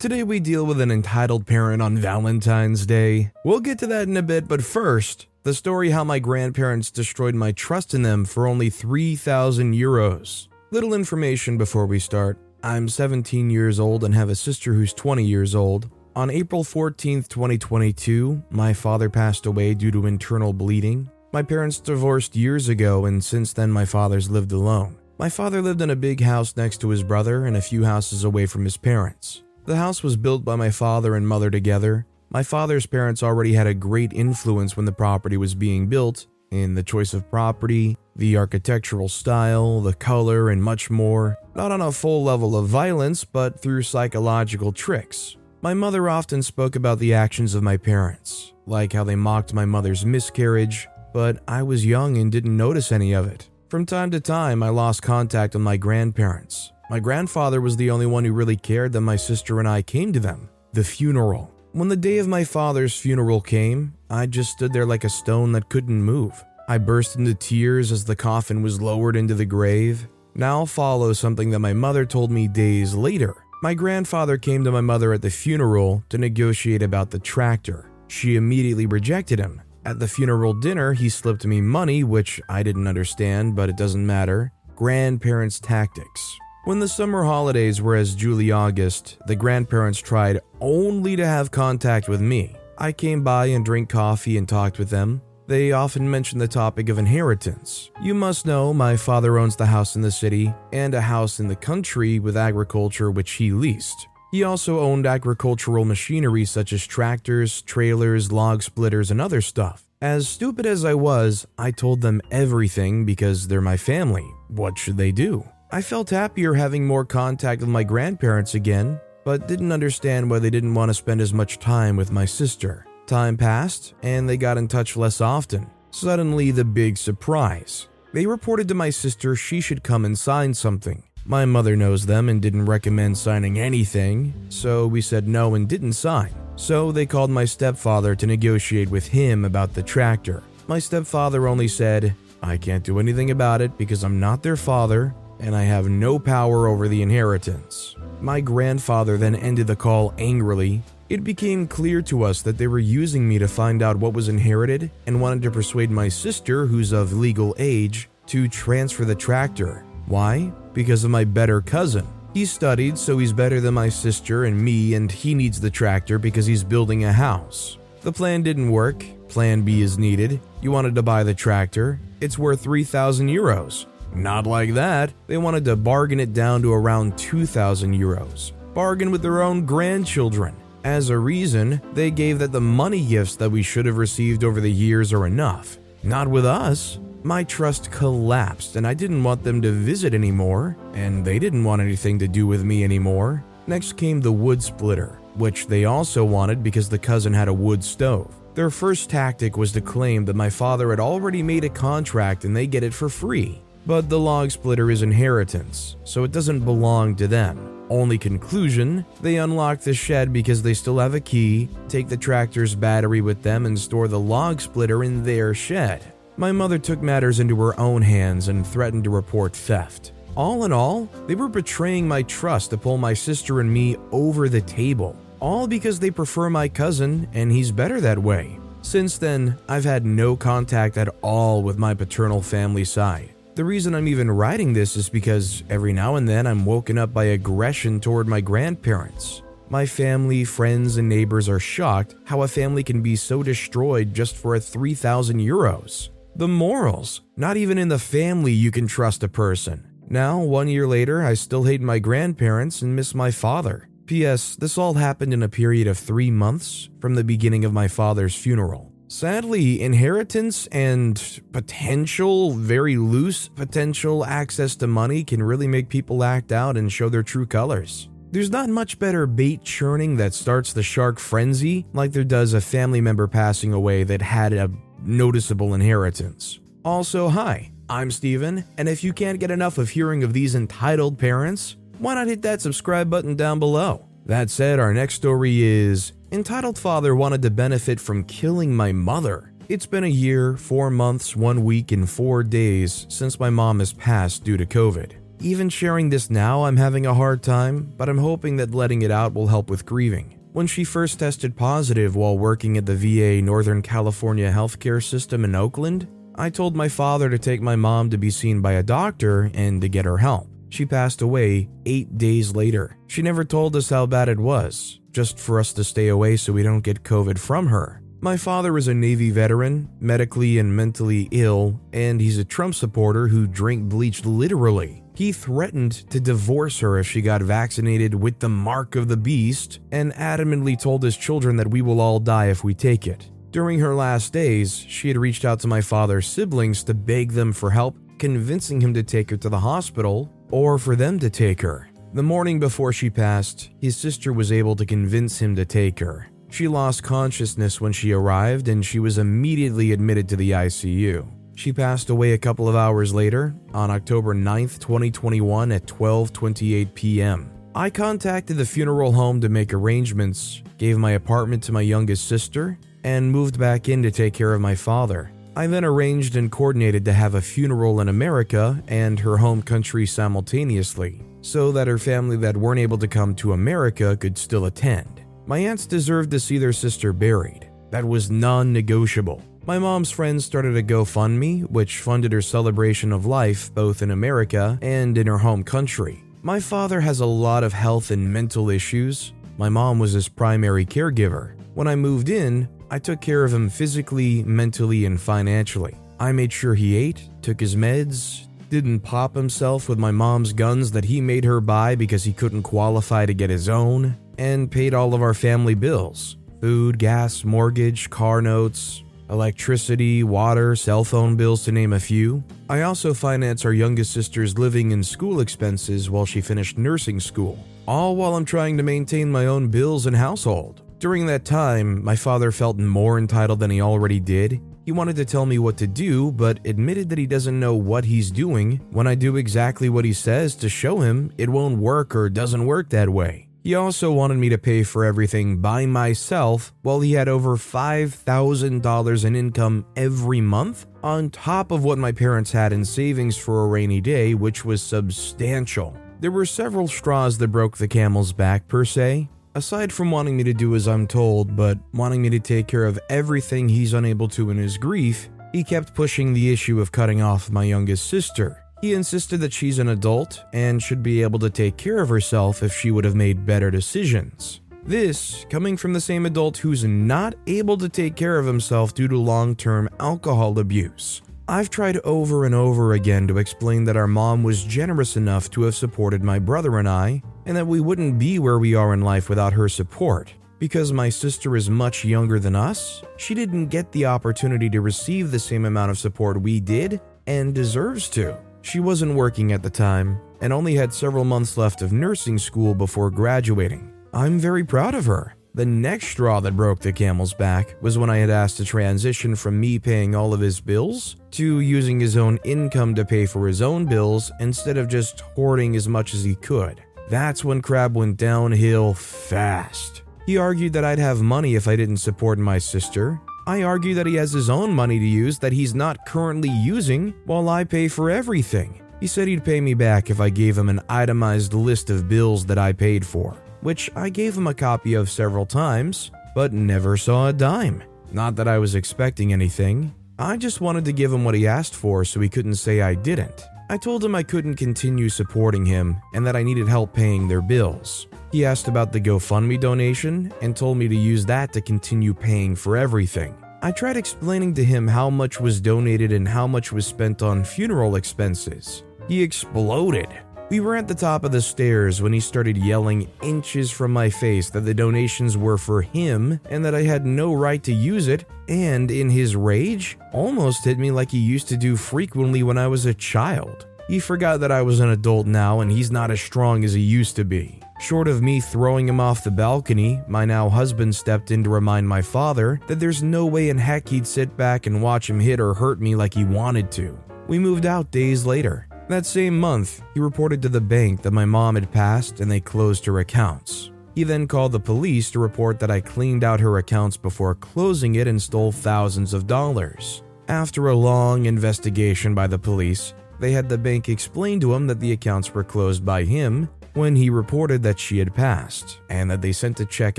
Today we deal with an entitled parent on Valentine's Day. We'll get to that in a bit, but first, the story how my grandparents destroyed my trust in them for only 3,000 euros. Little information before we start. I'm 17 years old and have a sister who's 20 years old. On April 14th, 2022, my father passed away due to internal bleeding. My parents divorced years ago, and since then, my father's lived alone. My father lived in a big house next to his brother and a few houses away from his parents. The house was built by my father and mother together. My father's parents already had a great influence when the property was being built in the choice of property, the architectural style, the color, and much more. Not on a full level of violence, but through psychological tricks. My mother often spoke about the actions of my parents, like how they mocked my mother's miscarriage, but I was young and didn't notice any of it. From time to time, I lost contact with my grandparents, my grandfather was the only one who really cared that my sister and I came to them. The funeral. When the day of my father's funeral came, I just stood there like a stone that couldn't move. I burst into tears as the coffin was lowered into the grave. Now follows something that my mother told me days later. My grandfather came to my mother at the funeral to negotiate about the tractor. She immediately rejected him. At the funeral dinner, he slipped me money, which I didn't understand, but it doesn't matter. Grandparents' tactics. When the summer holidays were as Julie August, the grandparents tried only to have contact with me. I came by and drank coffee and talked with them. They often mentioned the topic of inheritance. You must know my father owns the house in the city and a house in the country with agriculture which he leased. He also owned agricultural machinery such as tractors, trailers, log splitters, and other stuff. As stupid as I was, I told them everything because they're my family. What should they do? I felt happier having more contact with my grandparents again, but didn't understand why they didn't want to spend as much time with my sister. Time passed, and they got in touch less often. Suddenly, the big surprise. They reported to my sister she should come and sign something. My mother knows them and didn't recommend signing anything, so we said no and didn't sign. So they called my stepfather to negotiate with him about the tractor. My stepfather only said, I can't do anything about it because I'm not their father and I have no power over the inheritance. My grandfather then ended the call angrily. It became clear to us that they were using me to find out what was inherited and wanted to persuade my sister, who's of legal age, to transfer the tractor. Why? Because of my better cousin. He studied, so he's better than my sister and me, and he needs the tractor because he's building a house. The plan didn't work. Plan B is needed. You wanted to buy the tractor. It's worth 3,000 euros. Not like that. They wanted to bargain it down to around 2,000 euros. Bargain with their own grandchildren. As a reason, they gave that the money gifts that we should have received over the years are enough. Not with us. My trust collapsed, and I didn't want them to visit anymore, and they didn't want anything to do with me anymore. Next came the wood splitter, which they also wanted because the cousin had a wood stove. Their first tactic was to claim that my father had already made a contract and they get it for free. But the log splitter is inheritance, so it doesn't belong to them. Only conclusion they unlock the shed because they still have a key, take the tractor's battery with them, and store the log splitter in their shed. My mother took matters into her own hands and threatened to report theft. All in all, they were betraying my trust to pull my sister and me over the table, all because they prefer my cousin and he's better that way. Since then, I've had no contact at all with my paternal family side. The reason I'm even writing this is because every now and then I'm woken up by aggression toward my grandparents. My family, friends, and neighbors are shocked how a family can be so destroyed just for a 3,000 euros. The morals. Not even in the family you can trust a person. Now, one year later, I still hate my grandparents and miss my father. P.S. This all happened in a period of three months from the beginning of my father's funeral. Sadly, inheritance and potential, very loose potential access to money can really make people act out and show their true colors. There's not much better bait churning that starts the shark frenzy like there does a family member passing away that had a noticeable inheritance. Also, hi, I'm Steven, and if you can't get enough of hearing of these entitled parents, why not hit that subscribe button down below? That said, our next story is Entitled Father Wanted to Benefit from Killing My Mother. It's been a year, four months, one week, and four days since my mom has passed due to COVID. Even sharing this now, I'm having a hard time, but I'm hoping that letting it out will help with grieving. When she first tested positive while working at the VA Northern California healthcare system in Oakland, I told my father to take my mom to be seen by a doctor and to get her help. She passed away eight days later. She never told us how bad it was, just for us to stay away so we don't get COVID from her. My father is a Navy veteran, medically and mentally ill, and he's a Trump supporter who drank bleach literally. He threatened to divorce her if she got vaccinated with the mark of the beast and adamantly told his children that we will all die if we take it. During her last days, she had reached out to my father's siblings to beg them for help, convincing him to take her to the hospital or for them to take her. The morning before she passed, his sister was able to convince him to take her. She lost consciousness when she arrived and she was immediately admitted to the ICU. She passed away a couple of hours later on October 9th, 2021 at 12:28 p.m. I contacted the funeral home to make arrangements, gave my apartment to my youngest sister, and moved back in to take care of my father. I then arranged and coordinated to have a funeral in America and her home country simultaneously, so that her family that weren't able to come to America could still attend. My aunts deserved to see their sister buried. That was non negotiable. My mom's friends started a GoFundMe, which funded her celebration of life both in America and in her home country. My father has a lot of health and mental issues. My mom was his primary caregiver. When I moved in, I took care of him physically, mentally, and financially. I made sure he ate, took his meds, didn't pop himself with my mom's guns that he made her buy because he couldn't qualify to get his own, and paid all of our family bills food, gas, mortgage, car notes, electricity, water, cell phone bills, to name a few. I also financed our youngest sister's living and school expenses while she finished nursing school, all while I'm trying to maintain my own bills and household. During that time, my father felt more entitled than he already did. He wanted to tell me what to do, but admitted that he doesn't know what he's doing. When I do exactly what he says to show him, it won't work or doesn't work that way. He also wanted me to pay for everything by myself while he had over $5,000 in income every month, on top of what my parents had in savings for a rainy day, which was substantial. There were several straws that broke the camel's back, per se. Aside from wanting me to do as I'm told, but wanting me to take care of everything he's unable to in his grief, he kept pushing the issue of cutting off my youngest sister. He insisted that she's an adult and should be able to take care of herself if she would have made better decisions. This coming from the same adult who's not able to take care of himself due to long term alcohol abuse. I've tried over and over again to explain that our mom was generous enough to have supported my brother and I, and that we wouldn't be where we are in life without her support. Because my sister is much younger than us, she didn't get the opportunity to receive the same amount of support we did, and deserves to. She wasn't working at the time, and only had several months left of nursing school before graduating. I'm very proud of her. The next straw that broke the camel's back was when I had asked to transition from me paying all of his bills to using his own income to pay for his own bills instead of just hoarding as much as he could. That's when Crab went downhill fast. He argued that I'd have money if I didn't support my sister. I argue that he has his own money to use that he's not currently using while I pay for everything. He said he'd pay me back if I gave him an itemized list of bills that I paid for, which I gave him a copy of several times, but never saw a dime. Not that I was expecting anything. I just wanted to give him what he asked for so he couldn't say I didn't. I told him I couldn't continue supporting him and that I needed help paying their bills. He asked about the GoFundMe donation and told me to use that to continue paying for everything. I tried explaining to him how much was donated and how much was spent on funeral expenses. He exploded. We were at the top of the stairs when he started yelling inches from my face that the donations were for him and that I had no right to use it, and in his rage, almost hit me like he used to do frequently when I was a child. He forgot that I was an adult now and he's not as strong as he used to be. Short of me throwing him off the balcony, my now husband stepped in to remind my father that there's no way in heck he'd sit back and watch him hit or hurt me like he wanted to. We moved out days later. That same month, he reported to the bank that my mom had passed and they closed her accounts. He then called the police to report that I cleaned out her accounts before closing it and stole thousands of dollars. After a long investigation by the police, they had the bank explain to him that the accounts were closed by him when he reported that she had passed, and that they sent a check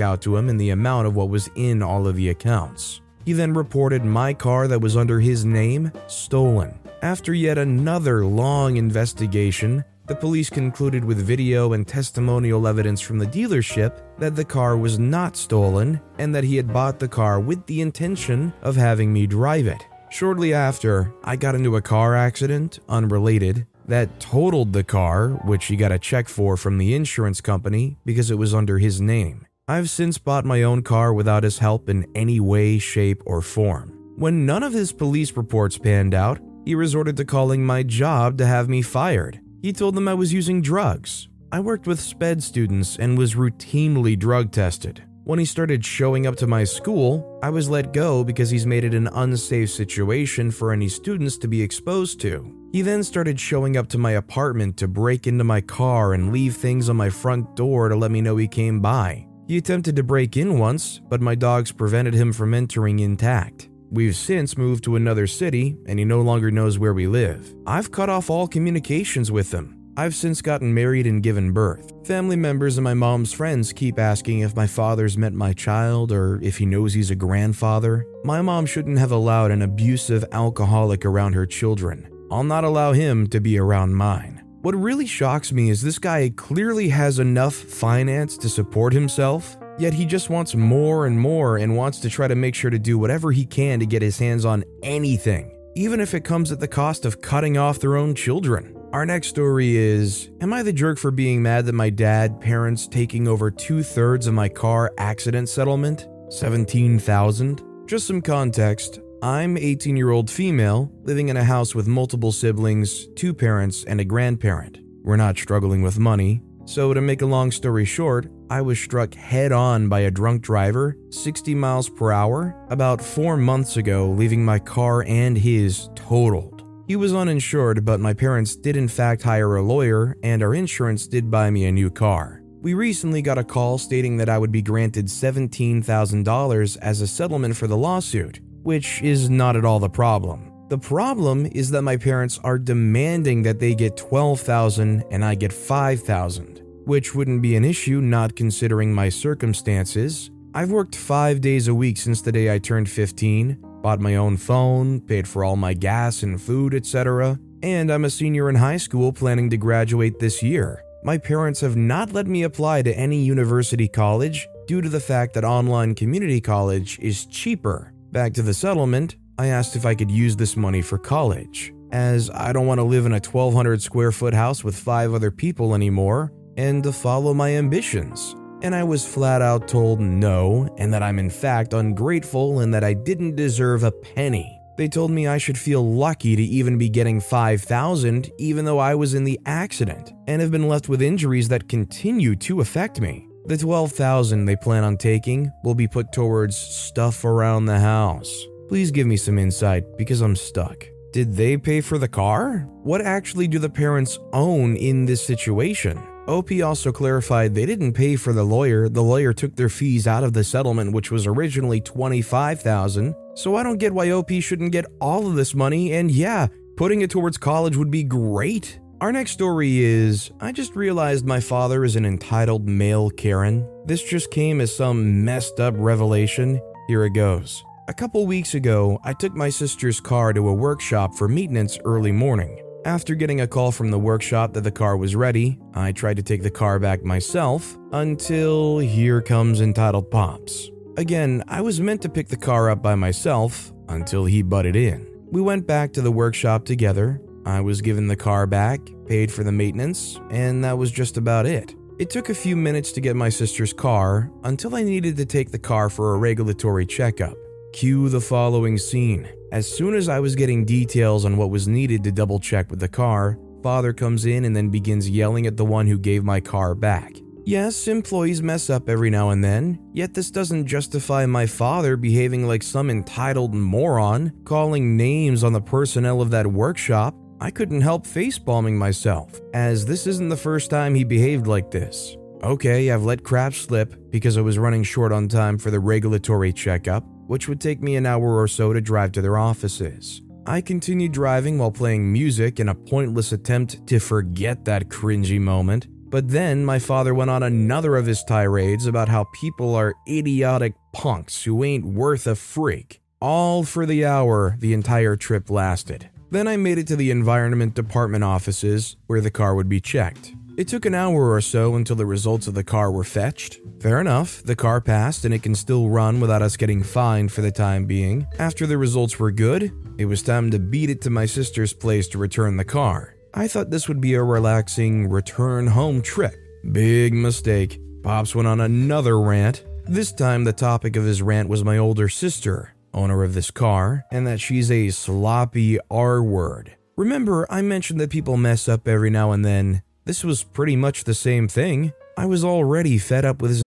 out to him in the amount of what was in all of the accounts. He then reported my car that was under his name stolen. After yet another long investigation, the police concluded with video and testimonial evidence from the dealership that the car was not stolen and that he had bought the car with the intention of having me drive it. Shortly after, I got into a car accident, unrelated, that totaled the car, which he got a check for from the insurance company because it was under his name. I've since bought my own car without his help in any way, shape, or form. When none of his police reports panned out, he resorted to calling my job to have me fired. He told them I was using drugs. I worked with SPED students and was routinely drug tested. When he started showing up to my school, I was let go because he's made it an unsafe situation for any students to be exposed to. He then started showing up to my apartment to break into my car and leave things on my front door to let me know he came by. He attempted to break in once, but my dogs prevented him from entering intact. We've since moved to another city, and he no longer knows where we live. I've cut off all communications with him. I've since gotten married and given birth. Family members and my mom's friends keep asking if my father's met my child or if he knows he's a grandfather. My mom shouldn't have allowed an abusive alcoholic around her children. I'll not allow him to be around mine. What really shocks me is this guy clearly has enough finance to support himself, Yet he just wants more and more and wants to try to make sure to do whatever he can to get his hands on anything, even if it comes at the cost of cutting off their own children. Our next story is Am I the jerk for being mad that my dad, parents taking over two thirds of my car accident settlement? 17,000? Just some context. I'm 18 year old female living in a house with multiple siblings, two parents, and a grandparent. We're not struggling with money, so, to make a long story short, I was struck head on by a drunk driver, 60 miles per hour, about four months ago, leaving my car and his totaled. He was uninsured, but my parents did in fact hire a lawyer, and our insurance did buy me a new car. We recently got a call stating that I would be granted $17,000 as a settlement for the lawsuit, which is not at all the problem. The problem is that my parents are demanding that they get 12,000 and I get 5,000, which wouldn't be an issue not considering my circumstances. I've worked 5 days a week since the day I turned 15, bought my own phone, paid for all my gas and food, etc., and I'm a senior in high school planning to graduate this year. My parents have not let me apply to any university college due to the fact that online community college is cheaper. Back to the settlement, I asked if I could use this money for college, as I don't want to live in a 1200 square foot house with five other people anymore and to follow my ambitions. And I was flat out told no, and that I'm in fact ungrateful and that I didn't deserve a penny. They told me I should feel lucky to even be getting 5,000 even though I was in the accident and have been left with injuries that continue to affect me. The 12,000 they plan on taking will be put towards stuff around the house. Please give me some insight because I'm stuck. Did they pay for the car? What actually do the parents own in this situation? OP also clarified they didn't pay for the lawyer. The lawyer took their fees out of the settlement which was originally 25,000. So I don't get why OP shouldn't get all of this money and yeah, putting it towards college would be great. Our next story is I just realized my father is an entitled male Karen. This just came as some messed up revelation. Here it goes. A couple weeks ago, I took my sister's car to a workshop for maintenance early morning. After getting a call from the workshop that the car was ready, I tried to take the car back myself until here comes Entitled Pops. Again, I was meant to pick the car up by myself until he butted in. We went back to the workshop together. I was given the car back, paid for the maintenance, and that was just about it. It took a few minutes to get my sister's car until I needed to take the car for a regulatory checkup. Cue the following scene. As soon as I was getting details on what was needed to double check with the car, father comes in and then begins yelling at the one who gave my car back. Yes, employees mess up every now and then, yet this doesn't justify my father behaving like some entitled moron, calling names on the personnel of that workshop. I couldn't help facepalming myself, as this isn't the first time he behaved like this. Okay, I've let crap slip because I was running short on time for the regulatory checkup, which would take me an hour or so to drive to their offices. I continued driving while playing music in a pointless attempt to forget that cringy moment, but then my father went on another of his tirades about how people are idiotic punks who ain't worth a freak, all for the hour the entire trip lasted. Then I made it to the Environment Department offices where the car would be checked. It took an hour or so until the results of the car were fetched. Fair enough, the car passed and it can still run without us getting fined for the time being. After the results were good, it was time to beat it to my sister's place to return the car. I thought this would be a relaxing return home trip. Big mistake. Pops went on another rant. This time, the topic of his rant was my older sister, owner of this car, and that she's a sloppy R word. Remember, I mentioned that people mess up every now and then. This was pretty much the same thing. I was already fed up with his.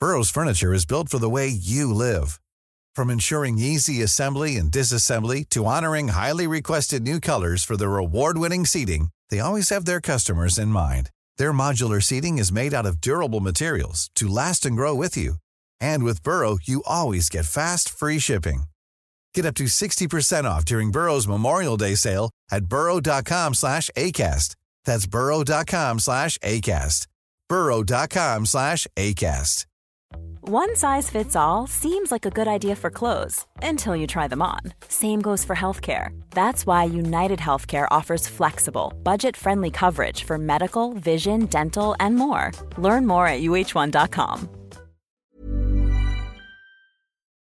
Burrow's Furniture is built for the way you live. From ensuring easy assembly and disassembly to honoring highly requested new colors for their award winning seating, they always have their customers in mind. Their modular seating is made out of durable materials to last and grow with you. And with Burrow, you always get fast, free shipping. Get up to 60% off during Burrow's Memorial Day sale at burrow.com slash ACAST. That's burrow.com slash ACAST. burrow.com slash ACAST. One size fits all seems like a good idea for clothes until you try them on. Same goes for healthcare. That's why United Healthcare offers flexible, budget friendly coverage for medical, vision, dental, and more. Learn more at uh1.com.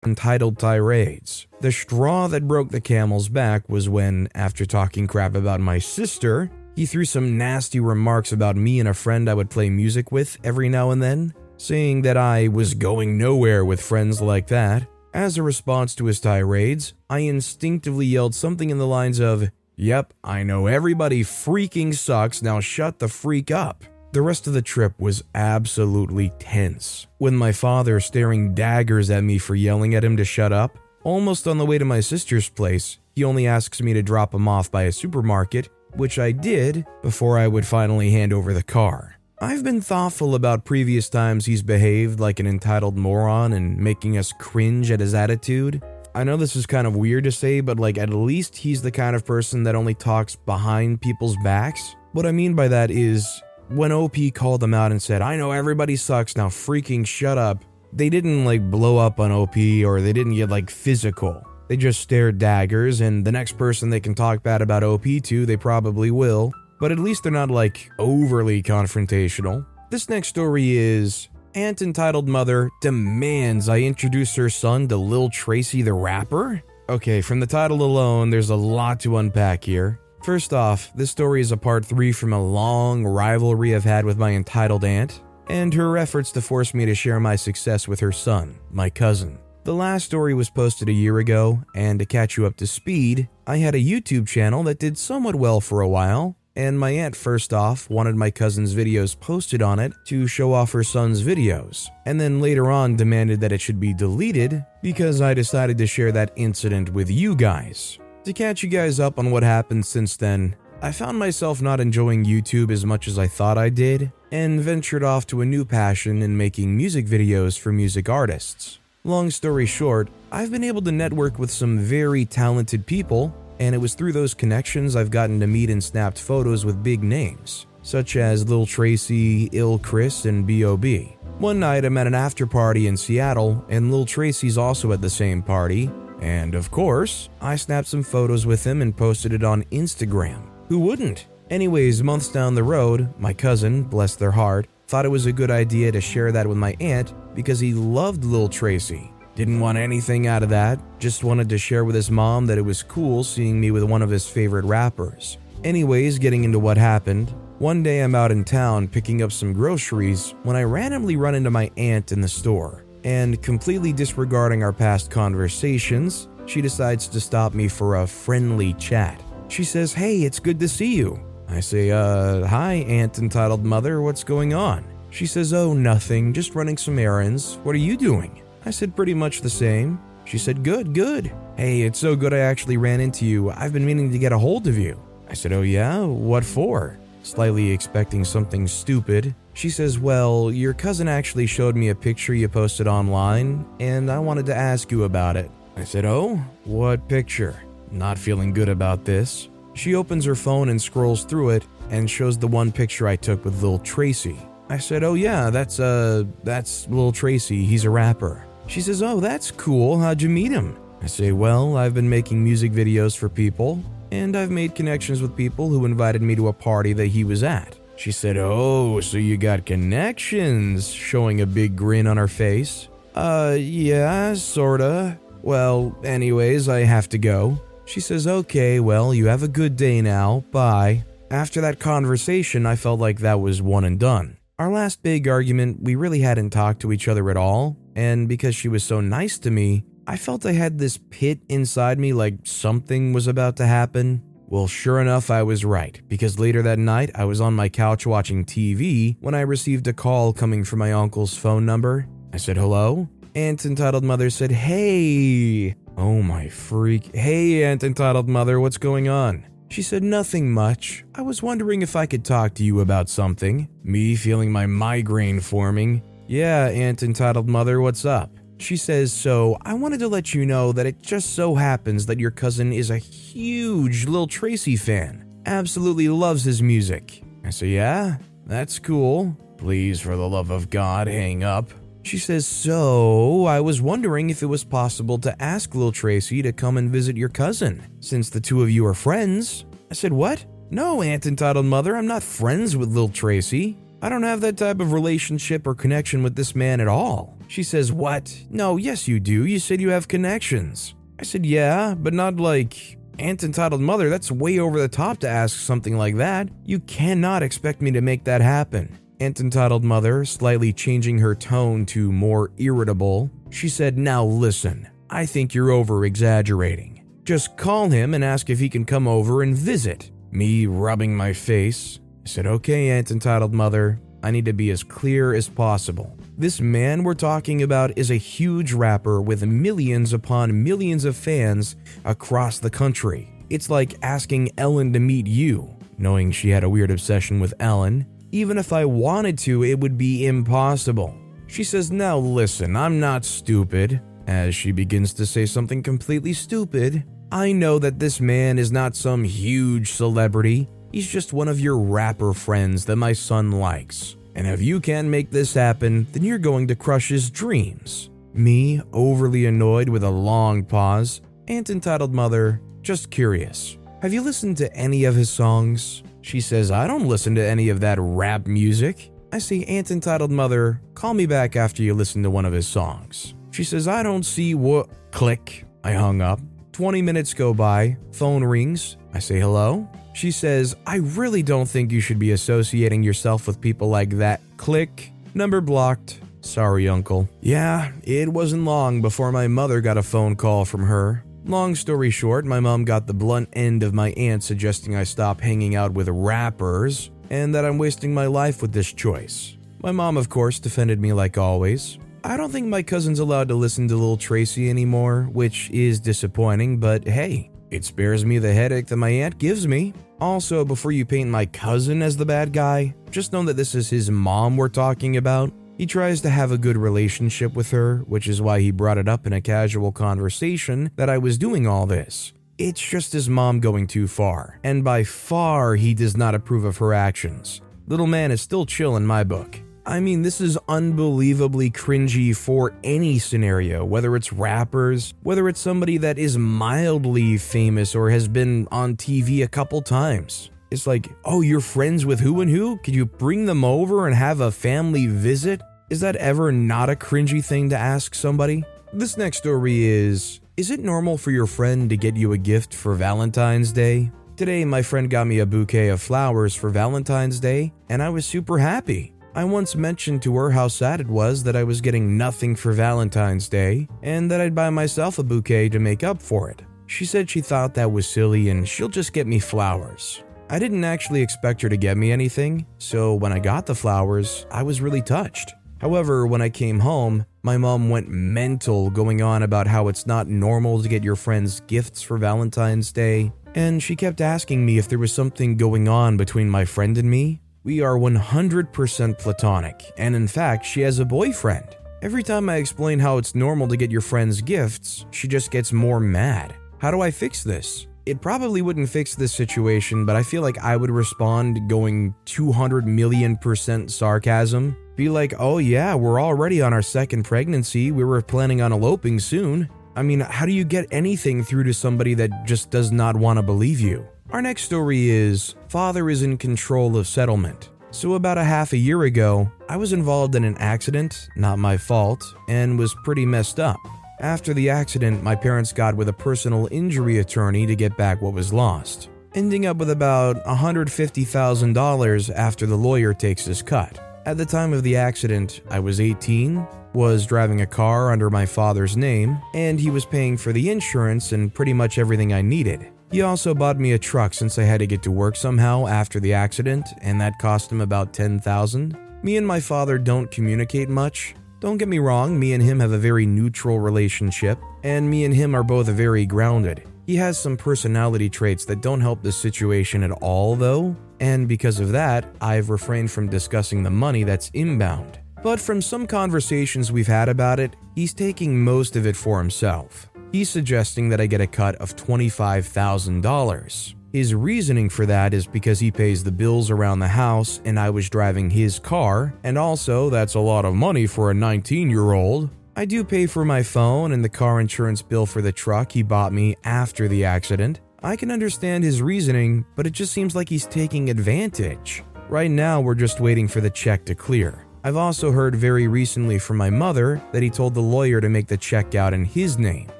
entitled tirades. The straw that broke the camel's back was when, after talking crap about my sister, he threw some nasty remarks about me and a friend I would play music with every now and then, saying that I was going nowhere with friends like that. As a response to his tirades, I instinctively yelled something in the lines of, Yep, I know everybody freaking sucks, now shut the freak up. The rest of the trip was absolutely tense. With my father staring daggers at me for yelling at him to shut up, almost on the way to my sister's place, he only asks me to drop him off by a supermarket, which I did before I would finally hand over the car. I've been thoughtful about previous times he's behaved like an entitled moron and making us cringe at his attitude. I know this is kind of weird to say, but like at least he's the kind of person that only talks behind people's backs. What I mean by that is when OP called them out and said, I know everybody sucks, now freaking shut up, they didn't like blow up on OP or they didn't get like physical. They just stared daggers, and the next person they can talk bad about OP to, they probably will. But at least they're not like overly confrontational. This next story is Aunt Entitled Mother demands I introduce her son to Lil Tracy the rapper? Okay, from the title alone, there's a lot to unpack here. First off, this story is a part 3 from a long rivalry I've had with my entitled aunt, and her efforts to force me to share my success with her son, my cousin. The last story was posted a year ago, and to catch you up to speed, I had a YouTube channel that did somewhat well for a while, and my aunt first off wanted my cousin's videos posted on it to show off her son's videos, and then later on demanded that it should be deleted because I decided to share that incident with you guys. To catch you guys up on what happened since then, I found myself not enjoying YouTube as much as I thought I did, and ventured off to a new passion in making music videos for music artists. Long story short, I've been able to network with some very talented people, and it was through those connections I've gotten to meet and snapped photos with big names, such as Lil Tracy, Ill Chris, and B.O.B. One night I'm at an after party in Seattle, and Lil Tracy's also at the same party, and of course, I snapped some photos with him and posted it on Instagram. Who wouldn't? Anyways, months down the road, my cousin, bless their heart, thought it was a good idea to share that with my aunt because he loved Lil Tracy. Didn't want anything out of that, just wanted to share with his mom that it was cool seeing me with one of his favorite rappers. Anyways, getting into what happened, one day I'm out in town picking up some groceries when I randomly run into my aunt in the store. And completely disregarding our past conversations, she decides to stop me for a friendly chat. She says, Hey, it's good to see you. I say, Uh, hi, Aunt Entitled Mother, what's going on? She says, Oh, nothing, just running some errands. What are you doing? I said, Pretty much the same. She said, Good, good. Hey, it's so good I actually ran into you. I've been meaning to get a hold of you. I said, Oh, yeah? What for? Slightly expecting something stupid. She says, Well, your cousin actually showed me a picture you posted online, and I wanted to ask you about it. I said, Oh, what picture? Not feeling good about this. She opens her phone and scrolls through it and shows the one picture I took with Lil Tracy. I said, "Oh yeah, that's uh that's Lil Tracy. He's a rapper." She says, "Oh, that's cool. How'd you meet him?" I say, "Well, I've been making music videos for people, and I've made connections with people who invited me to a party that he was at." She said, "Oh, so you got connections?" showing a big grin on her face. "Uh, yeah, sorta. Well, anyways, I have to go." She says, Okay, well, you have a good day now. Bye. After that conversation, I felt like that was one and done. Our last big argument, we really hadn't talked to each other at all, and because she was so nice to me, I felt I had this pit inside me like something was about to happen. Well, sure enough, I was right, because later that night I was on my couch watching TV when I received a call coming from my uncle's phone number. I said, Hello? Aunt Entitled Mother said, Hey, Oh my freak. Hey, Aunt Entitled Mother, what's going on? She said nothing much. I was wondering if I could talk to you about something. Me feeling my migraine forming. Yeah, Aunt Entitled Mother, what's up? She says, So, I wanted to let you know that it just so happens that your cousin is a huge Lil Tracy fan. Absolutely loves his music. I say, Yeah, that's cool. Please, for the love of God, hang up. She says, So, I was wondering if it was possible to ask Lil Tracy to come and visit your cousin, since the two of you are friends. I said, What? No, Aunt Entitled Mother, I'm not friends with Lil Tracy. I don't have that type of relationship or connection with this man at all. She says, What? No, yes, you do. You said you have connections. I said, Yeah, but not like. Aunt Entitled Mother, that's way over the top to ask something like that. You cannot expect me to make that happen. Aunt Entitled Mother, slightly changing her tone to more irritable, she said, Now listen, I think you're over exaggerating. Just call him and ask if he can come over and visit. Me rubbing my face, I said, Okay, Aunt Entitled Mother, I need to be as clear as possible. This man we're talking about is a huge rapper with millions upon millions of fans across the country. It's like asking Ellen to meet you, knowing she had a weird obsession with Ellen, even if I wanted to, it would be impossible. She says, Now listen, I'm not stupid. As she begins to say something completely stupid, I know that this man is not some huge celebrity. He's just one of your rapper friends that my son likes. And if you can't make this happen, then you're going to crush his dreams. Me, overly annoyed with a long pause, Aunt Entitled Mother, just curious. Have you listened to any of his songs? She says, I don't listen to any of that rap music. I say, Aunt Entitled Mother, call me back after you listen to one of his songs. She says, I don't see what. Click. I hung up. 20 minutes go by, phone rings. I say, hello? She says, I really don't think you should be associating yourself with people like that. Click. Number blocked. Sorry, Uncle. Yeah, it wasn't long before my mother got a phone call from her. Long story short, my mom got the blunt end of my aunt suggesting I stop hanging out with rappers and that I'm wasting my life with this choice. My mom, of course, defended me like always. I don't think my cousin's allowed to listen to Lil Tracy anymore, which is disappointing, but hey, it spares me the headache that my aunt gives me. Also, before you paint my cousin as the bad guy, just know that this is his mom we're talking about. He tries to have a good relationship with her, which is why he brought it up in a casual conversation that I was doing all this. It's just his mom going too far, and by far he does not approve of her actions. Little man is still chill in my book. I mean, this is unbelievably cringy for any scenario, whether it's rappers, whether it's somebody that is mildly famous or has been on TV a couple times. It's like, oh, you're friends with who and who? Could you bring them over and have a family visit? Is that ever not a cringy thing to ask somebody? This next story is Is it normal for your friend to get you a gift for Valentine's Day? Today, my friend got me a bouquet of flowers for Valentine's Day, and I was super happy. I once mentioned to her how sad it was that I was getting nothing for Valentine's Day, and that I'd buy myself a bouquet to make up for it. She said she thought that was silly and she'll just get me flowers. I didn't actually expect her to get me anything, so when I got the flowers, I was really touched. However, when I came home, my mom went mental going on about how it's not normal to get your friends gifts for Valentine's Day and she kept asking me if there was something going on between my friend and me. We are 100% platonic, and in fact, she has a boyfriend. Every time I explain how it's normal to get your friends gifts, she just gets more mad. How do I fix this? It probably wouldn't fix this situation, but I feel like I would respond going 200 million percent sarcasm. Be like, oh yeah, we're already on our second pregnancy, we were planning on eloping soon. I mean, how do you get anything through to somebody that just does not want to believe you? Our next story is Father is in control of settlement. So, about a half a year ago, I was involved in an accident, not my fault, and was pretty messed up. After the accident, my parents got with a personal injury attorney to get back what was lost, ending up with about $150,000 after the lawyer takes his cut. At the time of the accident, I was 18 was driving a car under my father's name, and he was paying for the insurance and pretty much everything I needed. He also bought me a truck since I had to get to work somehow after the accident, and that cost him about 10,000. Me and my father don't communicate much. Don't get me wrong, me and him have a very neutral relationship, and me and him are both very grounded. He has some personality traits that don't help the situation at all, though, and because of that, I've refrained from discussing the money that's inbound. But from some conversations we've had about it, he's taking most of it for himself. He's suggesting that I get a cut of $25,000. His reasoning for that is because he pays the bills around the house and I was driving his car, and also that's a lot of money for a 19 year old. I do pay for my phone and the car insurance bill for the truck he bought me after the accident. I can understand his reasoning, but it just seems like he's taking advantage. Right now, we're just waiting for the check to clear. I've also heard very recently from my mother that he told the lawyer to make the check out in his name.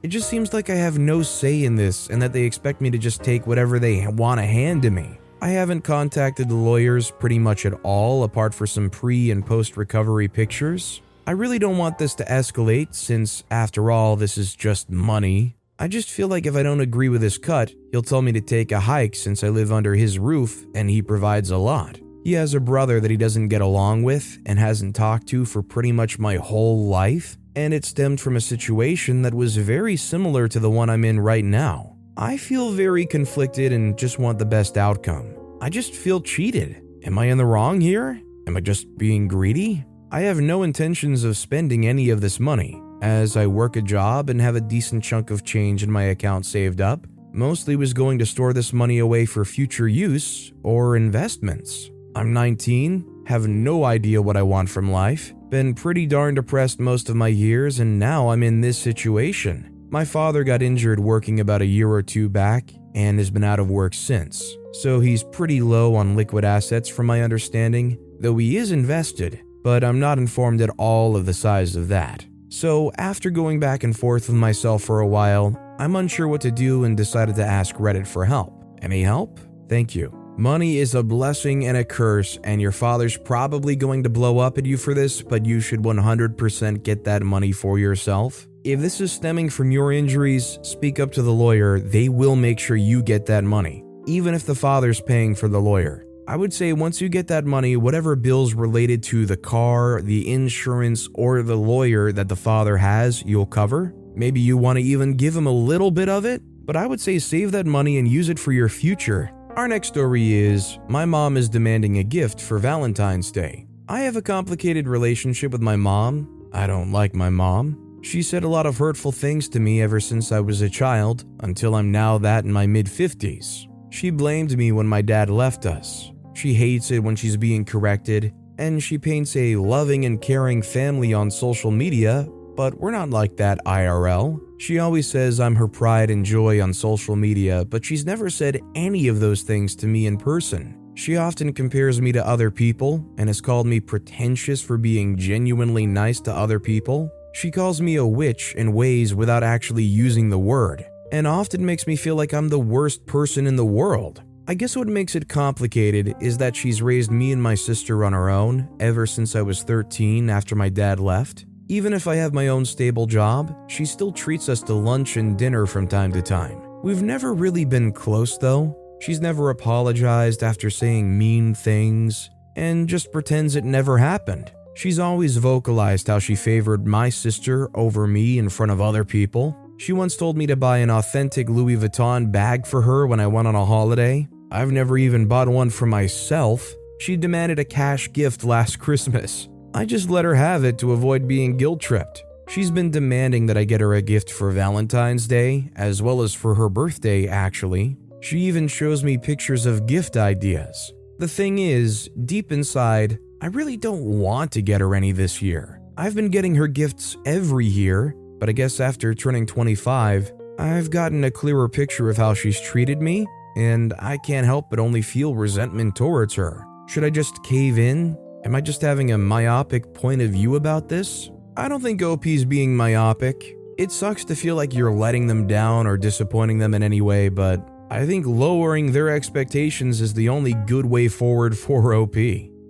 It just seems like I have no say in this and that they expect me to just take whatever they want to hand to me. I haven't contacted the lawyers pretty much at all, apart for some pre and post recovery pictures. I really don't want this to escalate since, after all, this is just money. I just feel like if I don't agree with his cut, he'll tell me to take a hike since I live under his roof and he provides a lot. He has a brother that he doesn't get along with and hasn't talked to for pretty much my whole life, and it stemmed from a situation that was very similar to the one I'm in right now. I feel very conflicted and just want the best outcome. I just feel cheated. Am I in the wrong here? Am I just being greedy? I have no intentions of spending any of this money, as I work a job and have a decent chunk of change in my account saved up. Mostly was going to store this money away for future use or investments. I'm 19, have no idea what I want from life, been pretty darn depressed most of my years, and now I'm in this situation. My father got injured working about a year or two back and has been out of work since, so he's pretty low on liquid assets from my understanding, though he is invested, but I'm not informed at all of the size of that. So, after going back and forth with myself for a while, I'm unsure what to do and decided to ask Reddit for help. Any help? Thank you. Money is a blessing and a curse, and your father's probably going to blow up at you for this, but you should 100% get that money for yourself. If this is stemming from your injuries, speak up to the lawyer. They will make sure you get that money, even if the father's paying for the lawyer. I would say once you get that money, whatever bills related to the car, the insurance, or the lawyer that the father has, you'll cover. Maybe you want to even give him a little bit of it, but I would say save that money and use it for your future. Our next story is My mom is demanding a gift for Valentine's Day. I have a complicated relationship with my mom. I don't like my mom. She said a lot of hurtful things to me ever since I was a child, until I'm now that in my mid 50s. She blamed me when my dad left us. She hates it when she's being corrected, and she paints a loving and caring family on social media, but we're not like that IRL. She always says I'm her pride and joy on social media, but she's never said any of those things to me in person. She often compares me to other people and has called me pretentious for being genuinely nice to other people. She calls me a witch in ways without actually using the word, and often makes me feel like I'm the worst person in the world. I guess what makes it complicated is that she's raised me and my sister on her own ever since I was 13 after my dad left. Even if I have my own stable job, she still treats us to lunch and dinner from time to time. We've never really been close though. She's never apologized after saying mean things and just pretends it never happened. She's always vocalized how she favored my sister over me in front of other people. She once told me to buy an authentic Louis Vuitton bag for her when I went on a holiday. I've never even bought one for myself. She demanded a cash gift last Christmas. I just let her have it to avoid being guilt tripped. She's been demanding that I get her a gift for Valentine's Day, as well as for her birthday, actually. She even shows me pictures of gift ideas. The thing is, deep inside, I really don't want to get her any this year. I've been getting her gifts every year, but I guess after turning 25, I've gotten a clearer picture of how she's treated me, and I can't help but only feel resentment towards her. Should I just cave in? Am I just having a myopic point of view about this? I don't think OP's being myopic. It sucks to feel like you're letting them down or disappointing them in any way, but I think lowering their expectations is the only good way forward for OP.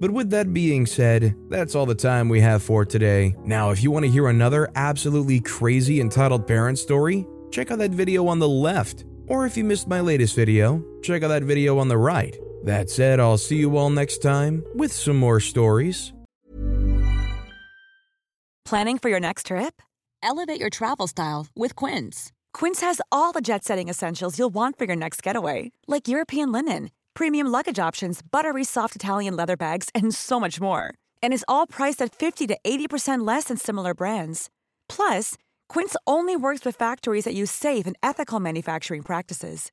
But with that being said, that's all the time we have for today. Now, if you want to hear another absolutely crazy entitled parent story, check out that video on the left. Or if you missed my latest video, check out that video on the right. That said, I'll see you all next time with some more stories. Planning for your next trip? Elevate your travel style with Quince. Quince has all the jet setting essentials you'll want for your next getaway, like European linen premium luggage options, buttery soft Italian leather bags, and so much more. And is all priced at 50 to 80% less than similar brands. Plus, Quince only works with factories that use safe and ethical manufacturing practices.